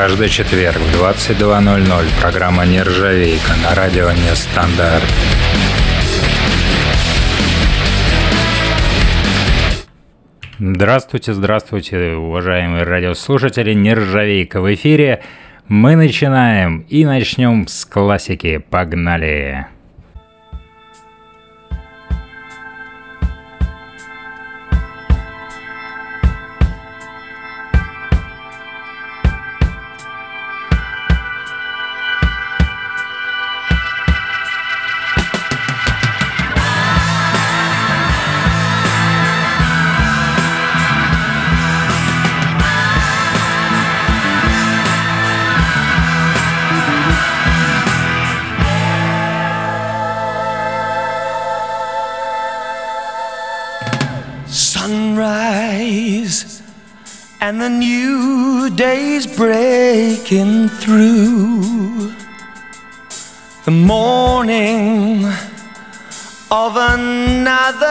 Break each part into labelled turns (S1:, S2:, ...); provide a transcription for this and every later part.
S1: Каждый четверг в 22.00 программа «Нержавейка» на радио «Нестандарт». Здравствуйте, здравствуйте, уважаемые радиослушатели. Нержавейка в эфире. Мы начинаем и начнем с классики. Погнали! and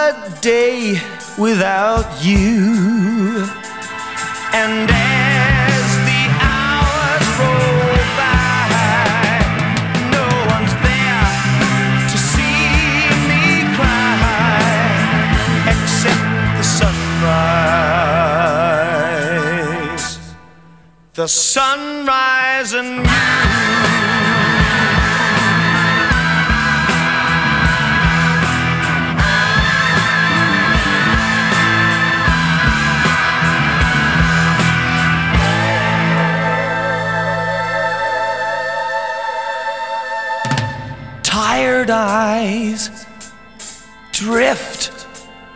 S2: a day without you. And as the hours roll by, no one's there to see me cry except the sunrise. The sunrise and me. Eyes drift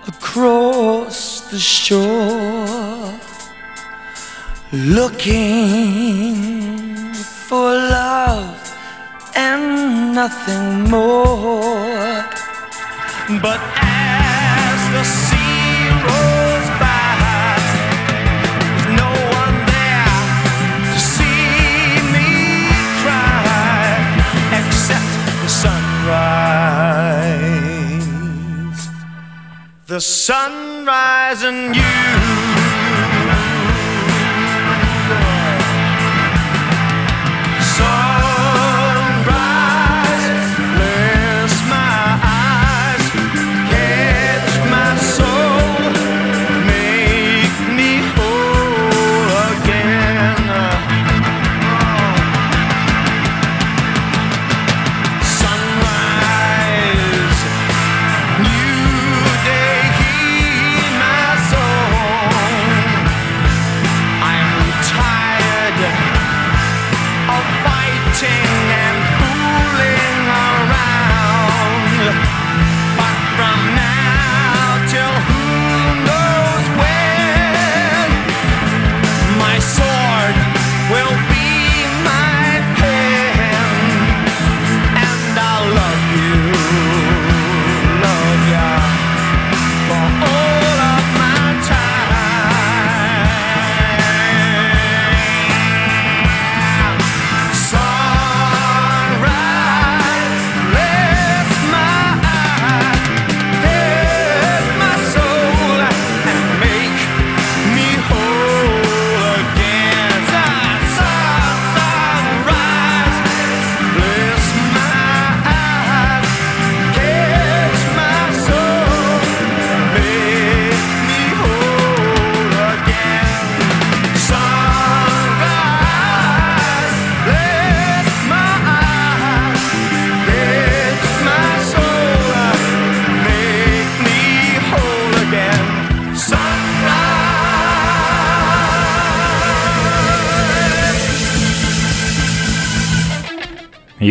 S2: across the shore looking for love and nothing more. But as the sea the sun rising you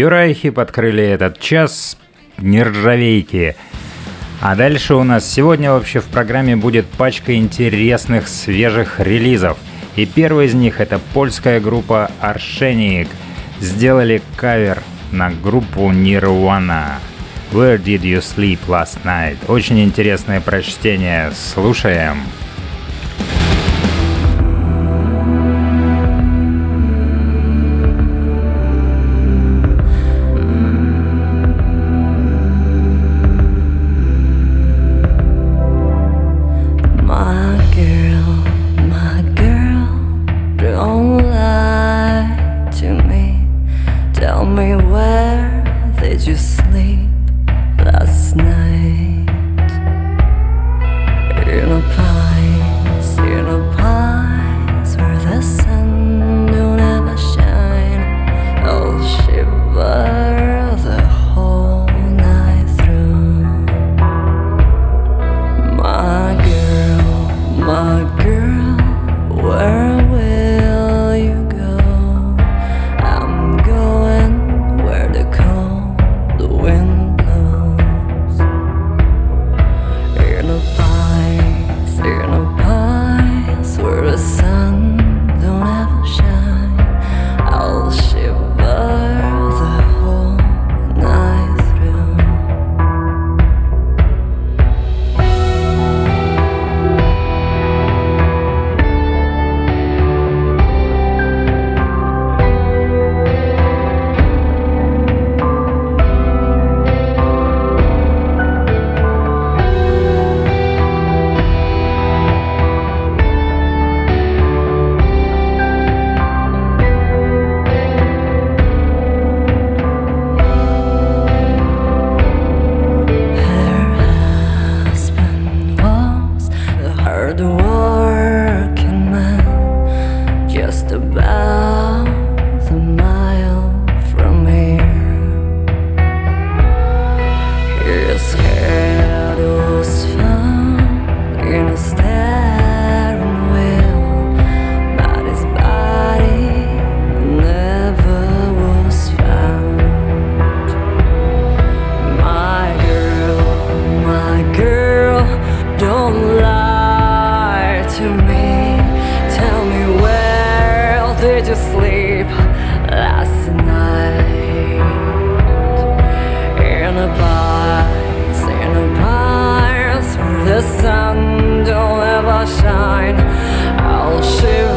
S1: Юрайхи подкрыли этот час нержавейки. А дальше у нас сегодня вообще в программе будет пачка интересных свежих релизов. И первый из них это польская группа Arsenic. Сделали кавер на группу Nirvana. Where did you sleep last night? Очень интересное прочтение. Слушаем. Don't
S3: did you sleep last night? In a box? in a box where the sun don't ever shine, I'll shiver.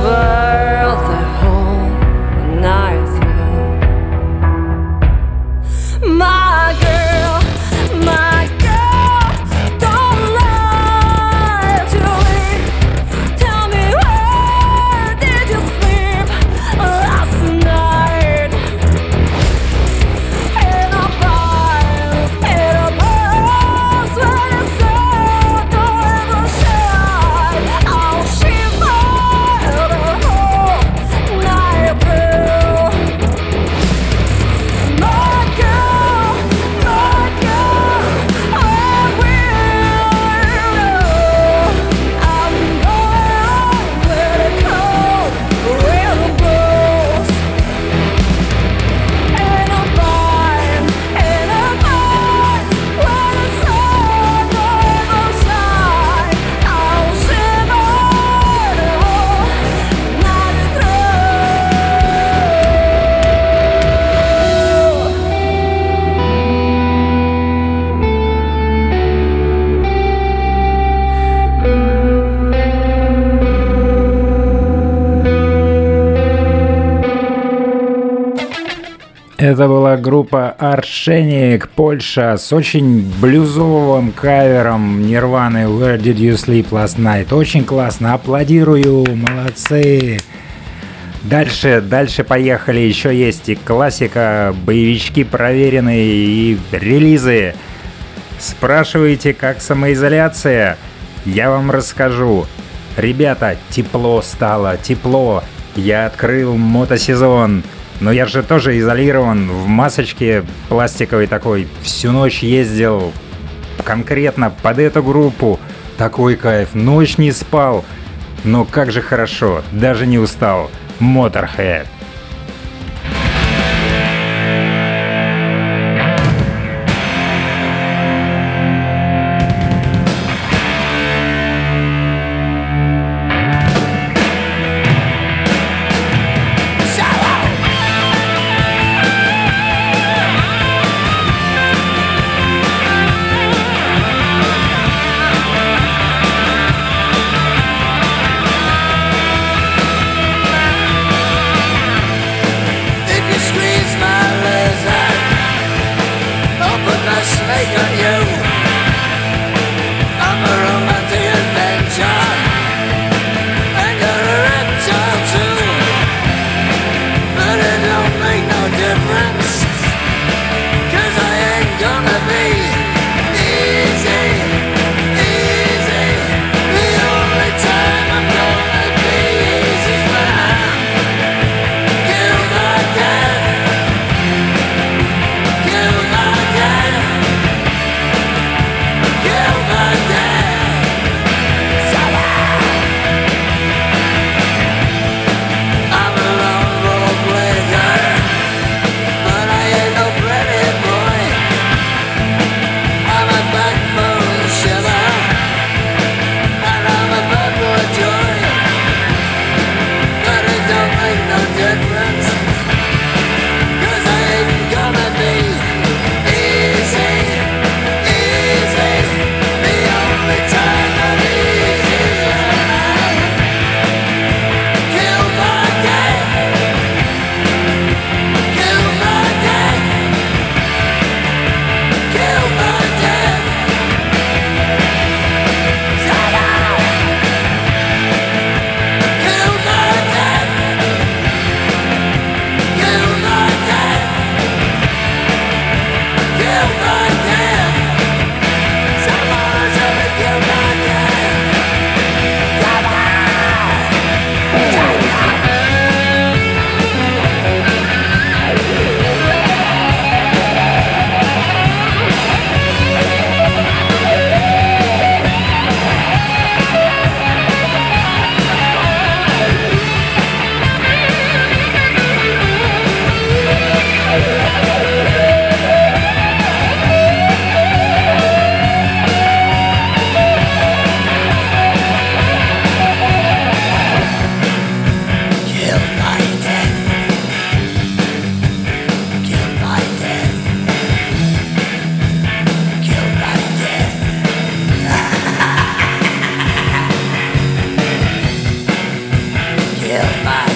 S1: Это была группа Аршеник, Польша, с очень блюзовым кавером Нирваны Where Did You Sleep Last Night. Очень классно, аплодирую, молодцы. Дальше, дальше поехали. Еще есть и классика, боевички проверенные и релизы. Спрашиваете, как самоизоляция? Я вам расскажу. Ребята, тепло стало, тепло. Я открыл мотосезон. Но я же тоже изолирован в масочке пластиковой такой. Всю ночь ездил конкретно под эту группу. Такой кайф, ночь не спал. Но как же хорошо, даже не устал. Motorhead.
S4: live by.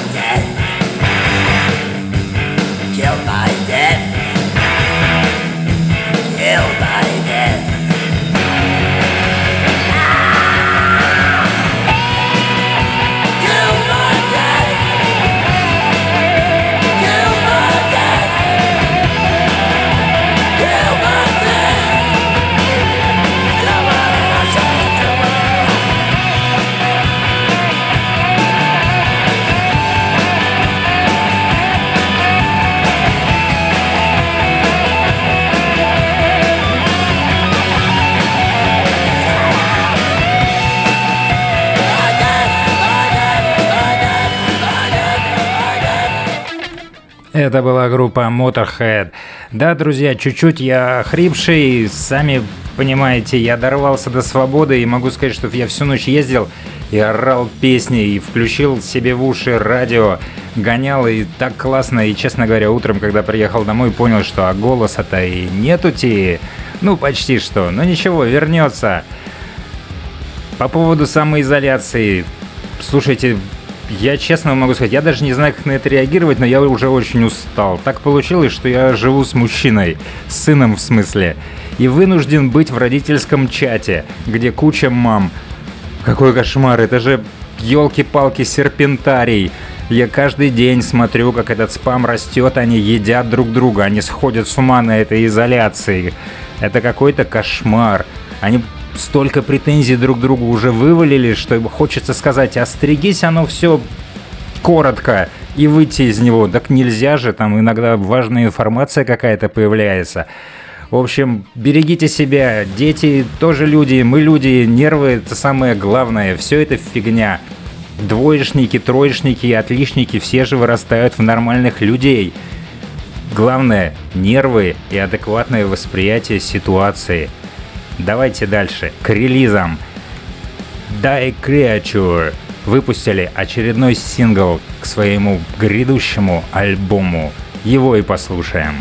S1: Это была группа Motorhead. Да, друзья, чуть-чуть я хрипший, сами понимаете, я дорвался до свободы и могу сказать, что я всю ночь ездил и орал песни, и включил себе в уши радио, гонял, и так классно, и, честно говоря, утром, когда приехал домой, понял, что а голоса-то и нету-ти, ну, почти что, но ничего, вернется. По поводу самоизоляции, слушайте, я честно могу сказать, я даже не знаю, как на это реагировать, но я уже очень устал. Так получилось, что я живу с мужчиной, с сыном в смысле, и вынужден быть в родительском чате, где куча мам. Какой кошмар, это же елки-палки серпентарий. Я каждый день смотрю, как этот спам растет, они едят друг друга, они сходят с ума на этой изоляции. Это какой-то кошмар. Они столько претензий друг другу уже вывалили, что хочется сказать, остригись оно все коротко и выйти из него. Так нельзя же, там иногда важная информация какая-то появляется. В общем, берегите себя, дети тоже люди, мы люди, нервы это самое главное, все это фигня. Двоечники, троечники, отличники, все же вырастают в нормальных людей. Главное – нервы и адекватное восприятие ситуации – Давайте дальше, к релизам. Die Creature выпустили очередной сингл к своему грядущему альбому. Его и послушаем.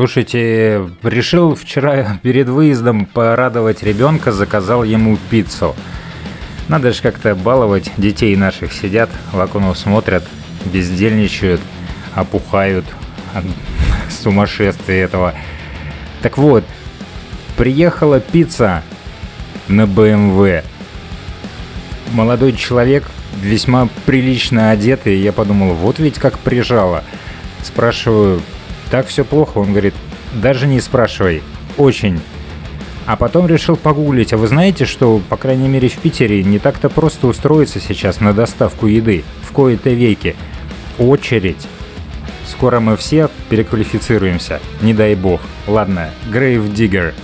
S1: Слушайте, решил вчера перед выездом порадовать ребенка, заказал ему пиццу. Надо же как-то баловать детей наших. Сидят, в окно смотрят, бездельничают, опухают от сумасшествия этого. Так вот, приехала пицца на БМВ. Молодой человек, весьма прилично одетый, я подумал, вот ведь как прижало. Спрашиваю, так все плохо? Он говорит, даже не спрашивай, очень. А потом решил погуглить, а вы знаете, что, по крайней мере, в Питере не так-то просто устроиться сейчас на доставку еды, в кои-то веки. Очередь. Скоро мы все переквалифицируемся, не дай бог. Ладно, Grave Digger.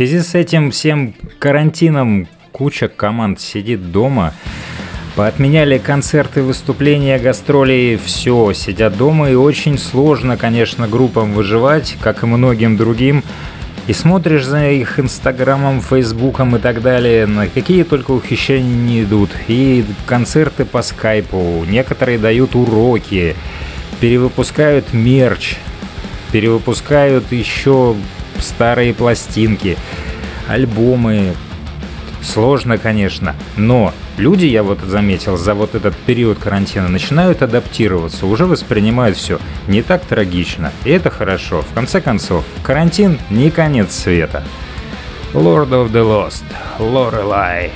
S1: Связи с этим всем карантином куча команд сидит дома, Поотменяли концерты, выступления, гастроли, все, сидят дома, и очень сложно, конечно, группам выживать, как и многим другим. И смотришь за их инстаграмом, фейсбуком и так далее, на какие только ухищрения не идут. И концерты по скайпу, некоторые дают уроки, перевыпускают мерч, перевыпускают еще старые пластинки, альбомы. Сложно, конечно, но люди, я вот заметил, за вот этот период карантина начинают адаптироваться, уже воспринимают все не так трагично. И это хорошо. В конце концов, карантин не конец света. Lord of the Lost, Lorelai.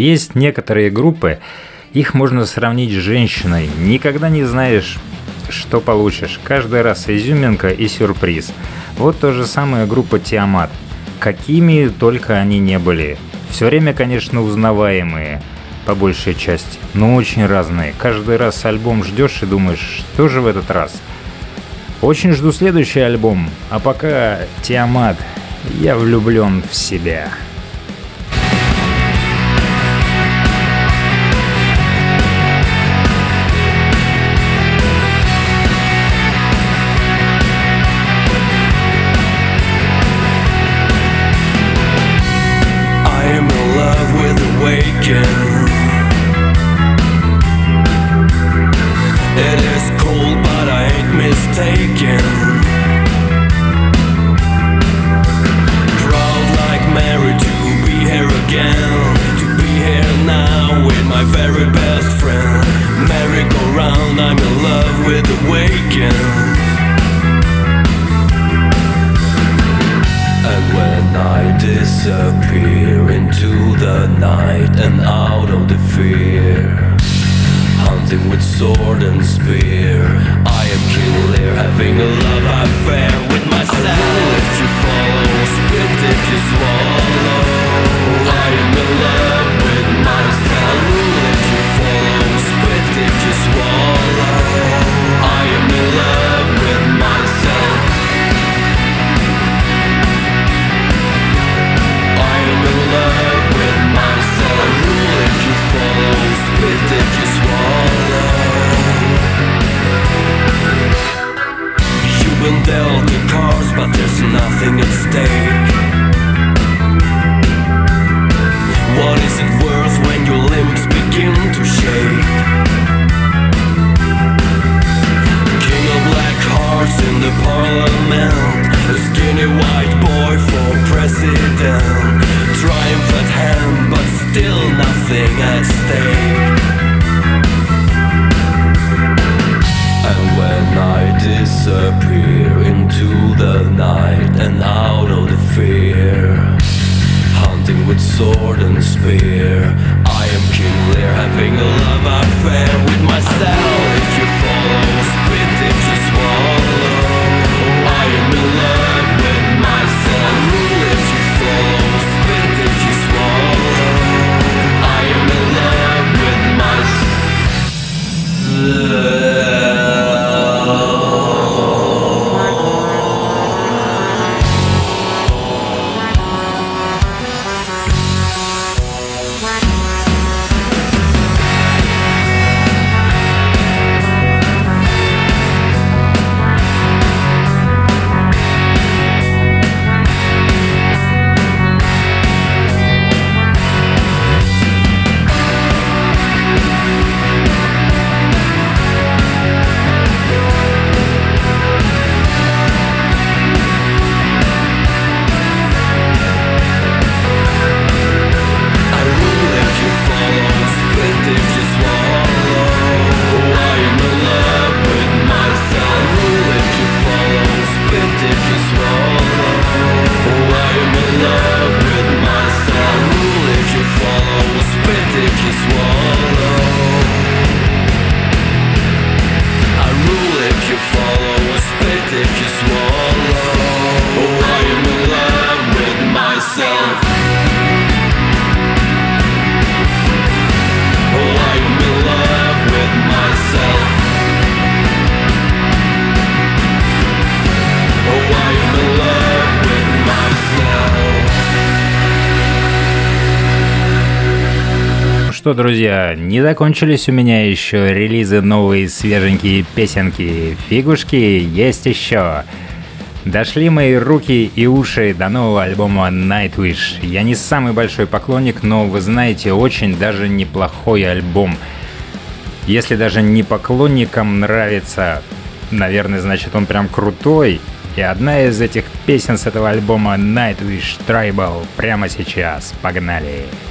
S1: Есть некоторые группы, их можно сравнить с женщиной. Никогда не знаешь, что получишь. Каждый раз изюминка и сюрприз. Вот то же самое группа Тиамат. Какими только они не были. Все время, конечно, узнаваемые, по большей части, но очень разные. Каждый раз альбом ждешь и думаешь, что же в этот раз? Очень жду следующий альбом, а пока Тиамат, я влюблен в себя. что, друзья, не закончились у меня еще релизы новые свеженькие песенки, фигушки есть еще. Дошли мои руки и уши до нового альбома Nightwish. Я не самый большой поклонник, но вы знаете, очень даже неплохой альбом. Если даже не поклонникам нравится, наверное, значит он прям крутой. И одна из этих песен с этого альбома Nightwish Tribal прямо сейчас. Погнали! Погнали!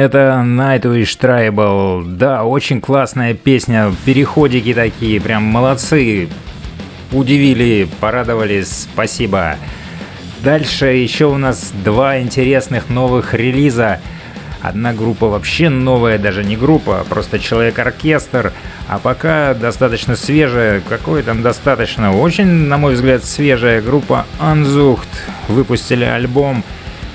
S1: Это Nightwish Tribal. Да, очень классная песня. Переходики такие, прям молодцы. Удивили, порадовали, спасибо. Дальше еще у нас два интересных новых релиза. Одна группа вообще новая, даже не группа, а просто человек-оркестр. А пока достаточно свежая, какой там достаточно, очень, на мой взгляд, свежая группа Unzucht. Выпустили альбом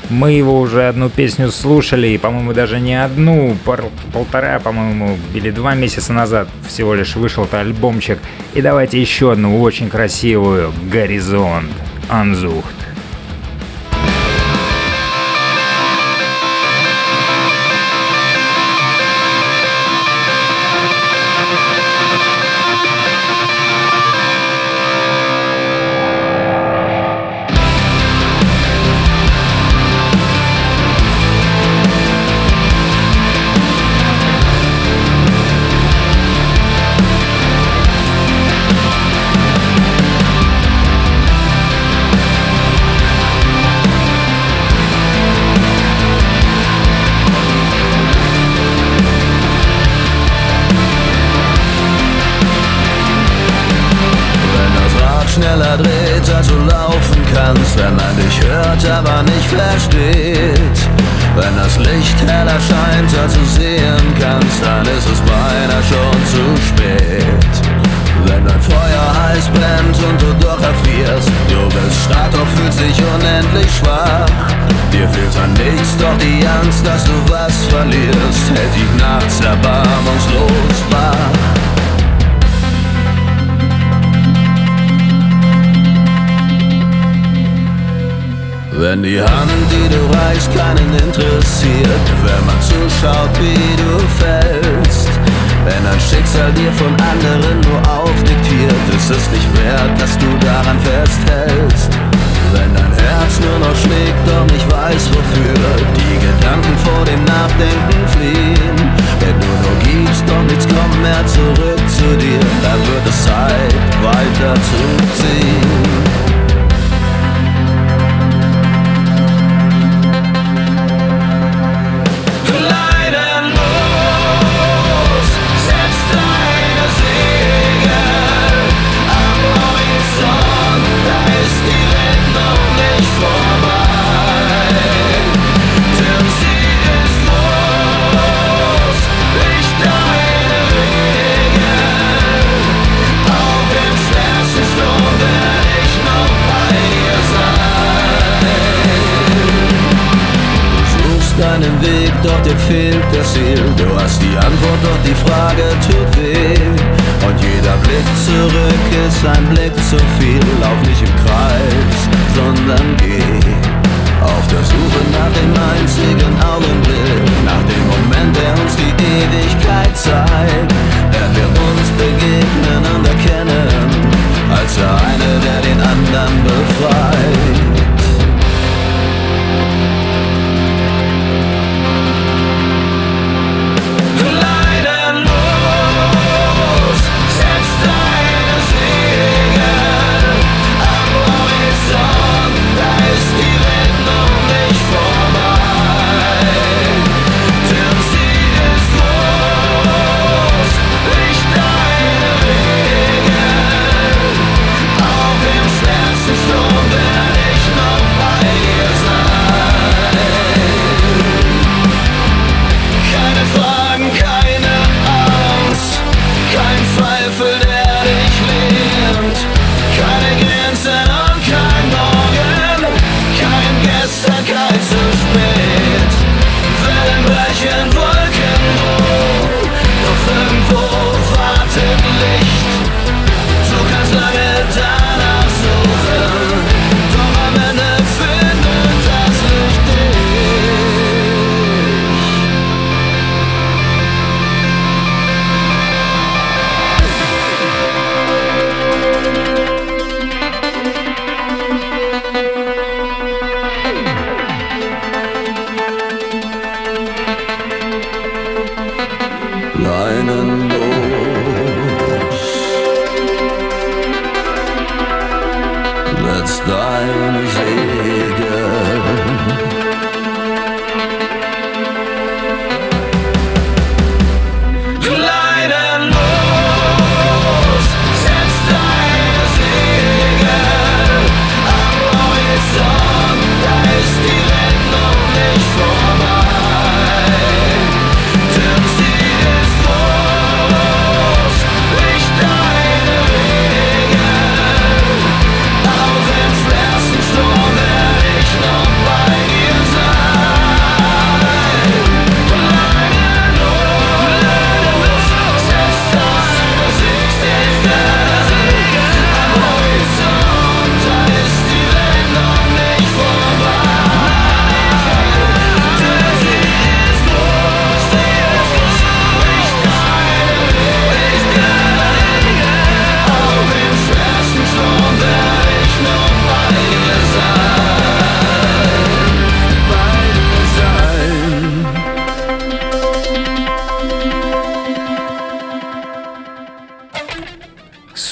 S1: мы его уже одну песню слушали, и, по-моему, даже не одну, пар, полтора, по-моему, или два месяца назад всего лишь вышел-то альбомчик. И давайте еще одну очень красивую «Горизонт» Анзухт.
S4: schwach. Dir fehlt an nichts, doch die Angst, dass du was verlierst, hält dich nachts erbarmungslos wach. Wenn die Hand, die du reichst, keinen interessiert, wenn man zuschaut, wie du fällst, wenn ein Schicksal dir von anderen nur aufdiktiert, ist es nicht wert, dass du daran festhältst. Wenn dein Herz nur noch schlägt, und ich weiß wofür Die Gedanken vor dem Nachdenken fliehen. Wenn du nur gibst, und nichts kommt mehr zurück zu dir Dann wird es Zeit, weiter zu ziehen. Ewigkeit Zeit.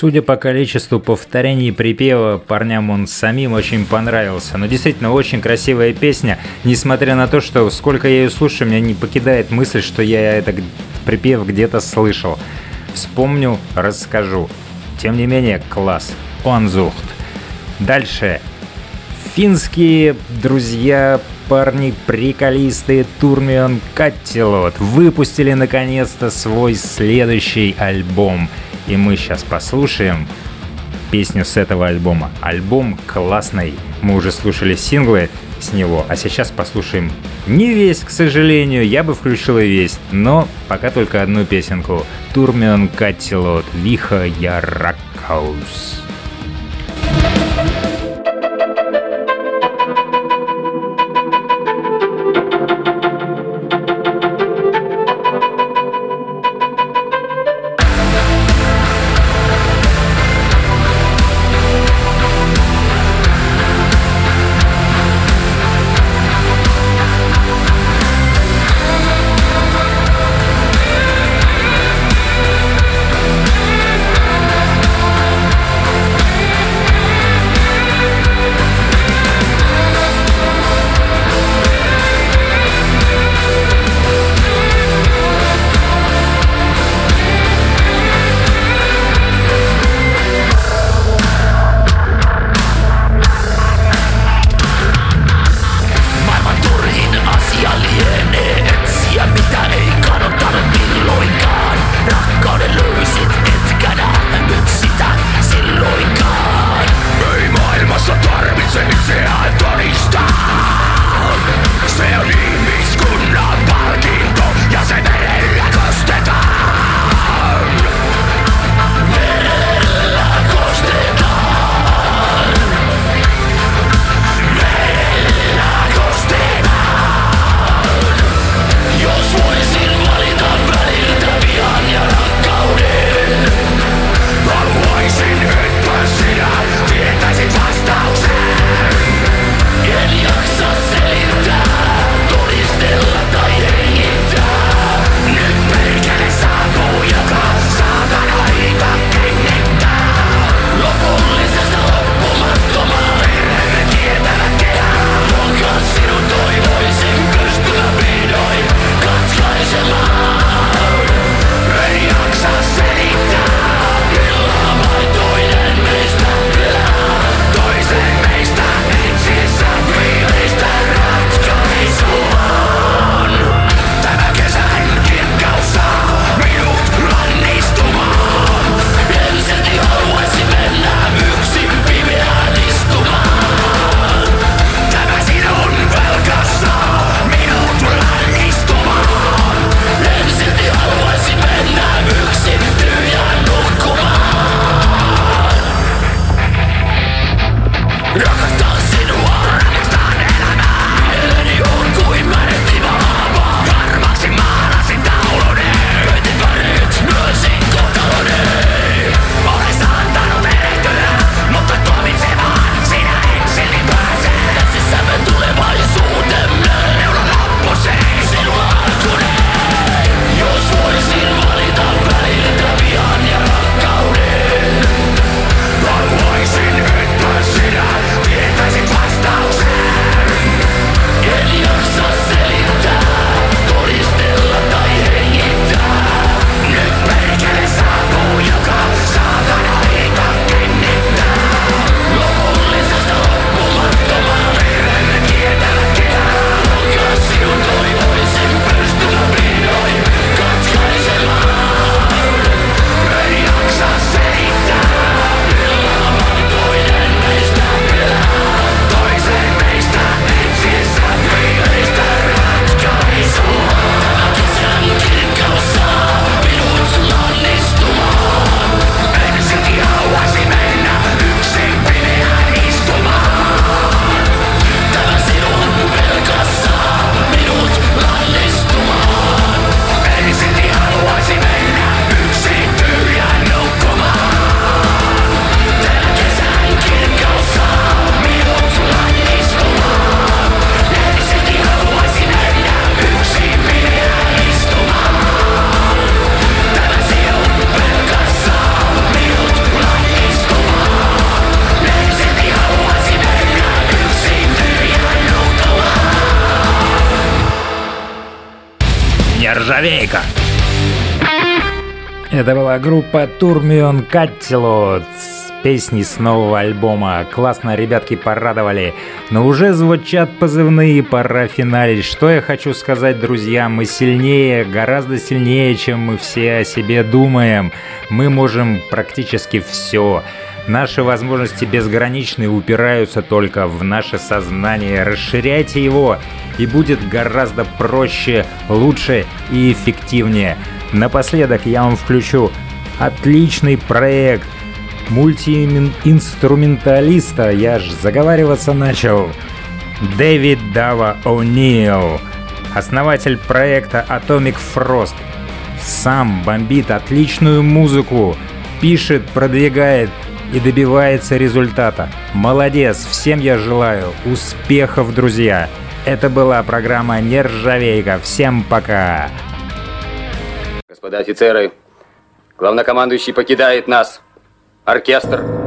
S1: Судя по количеству повторений припева, парням он самим очень понравился. Но действительно, очень красивая песня, несмотря на то, что сколько я ее слушаю, меня не покидает мысль, что я этот припев где-то слышал. Вспомню, расскажу. Тем не менее, класс. Онзухт. Дальше. Финские друзья парни приколисты Турмион Каттилот выпустили наконец-то свой следующий альбом – и мы сейчас послушаем песню с этого альбома. Альбом классный. Мы уже слушали синглы с него, а сейчас послушаем не весь, к сожалению, я бы включил и весь, но пока только одну песенку. Турмион Каттилот, Виха Яракаус. Это была группа Турмион Каттилот с песней с нового альбома. Классно, ребятки порадовали. Но уже звучат позывные, пора финалить. Что я хочу сказать, друзья, мы сильнее, гораздо сильнее, чем мы все о себе думаем. Мы можем практически все. Наши возможности безграничны упираются только в наше сознание. Расширяйте его, и будет гораздо проще, лучше и эффективнее. Напоследок я вам включу отличный проект мультиинструменталиста, я ж заговариваться начал. Дэвид Дава О'Нил, основатель проекта Atomic Frost. Сам бомбит отличную музыку, пишет, продвигает и добивается результата. Молодец, всем я желаю успехов, друзья. Это была программа «Нержавейка». Всем пока!
S5: Господа офицеры, главнокомандующий покидает нас. Оркестр.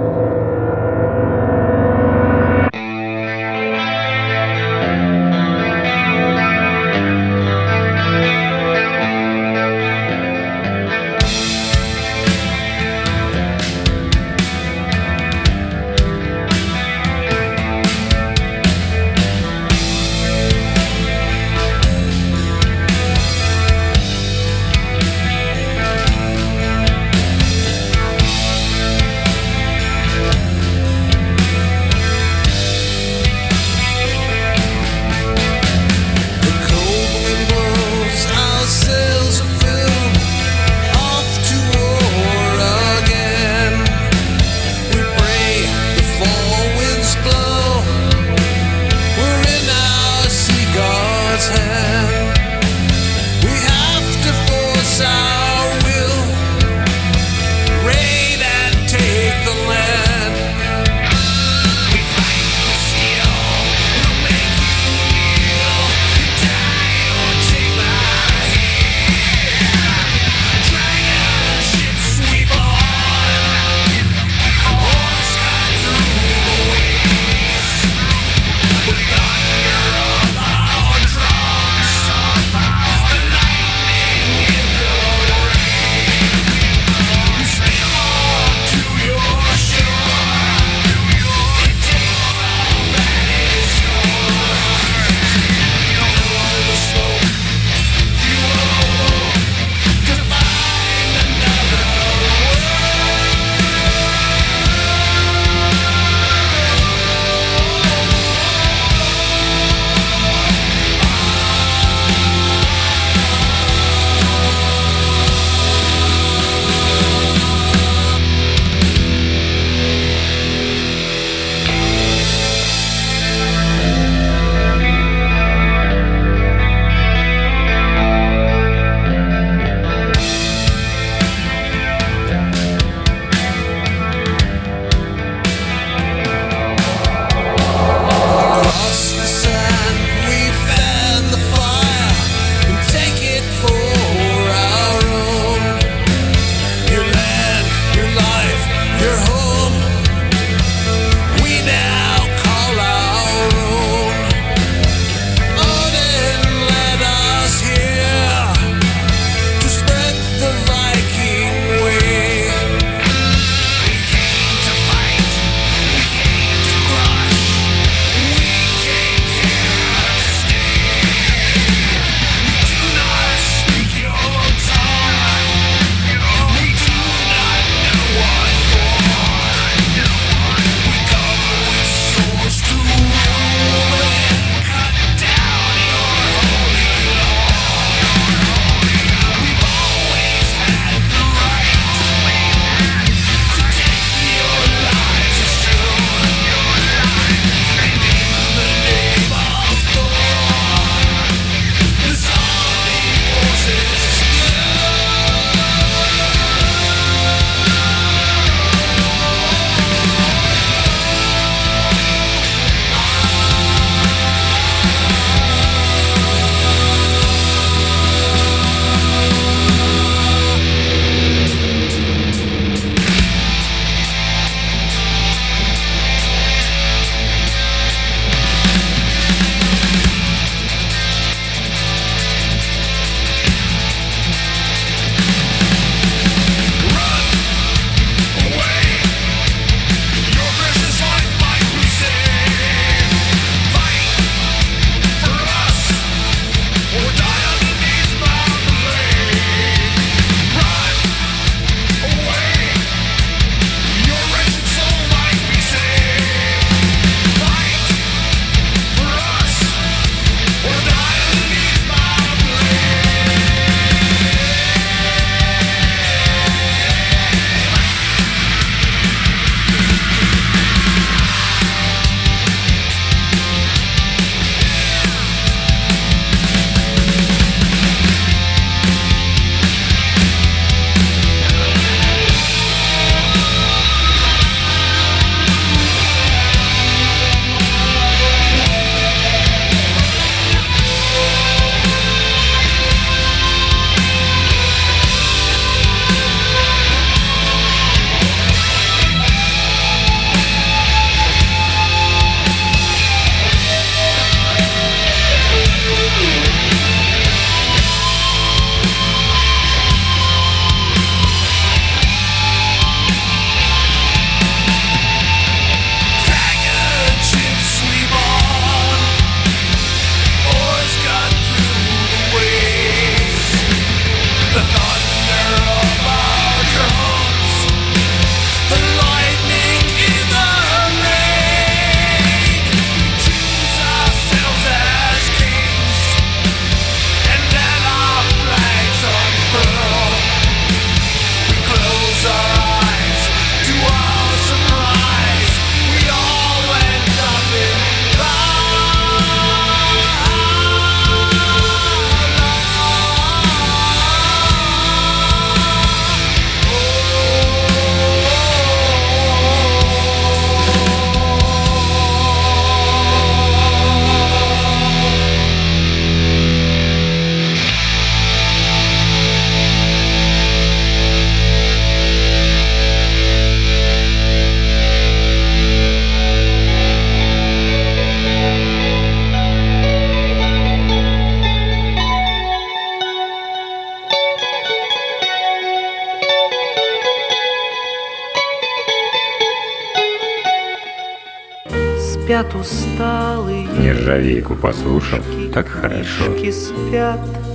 S1: Послушал, так хорошо.
S3: спят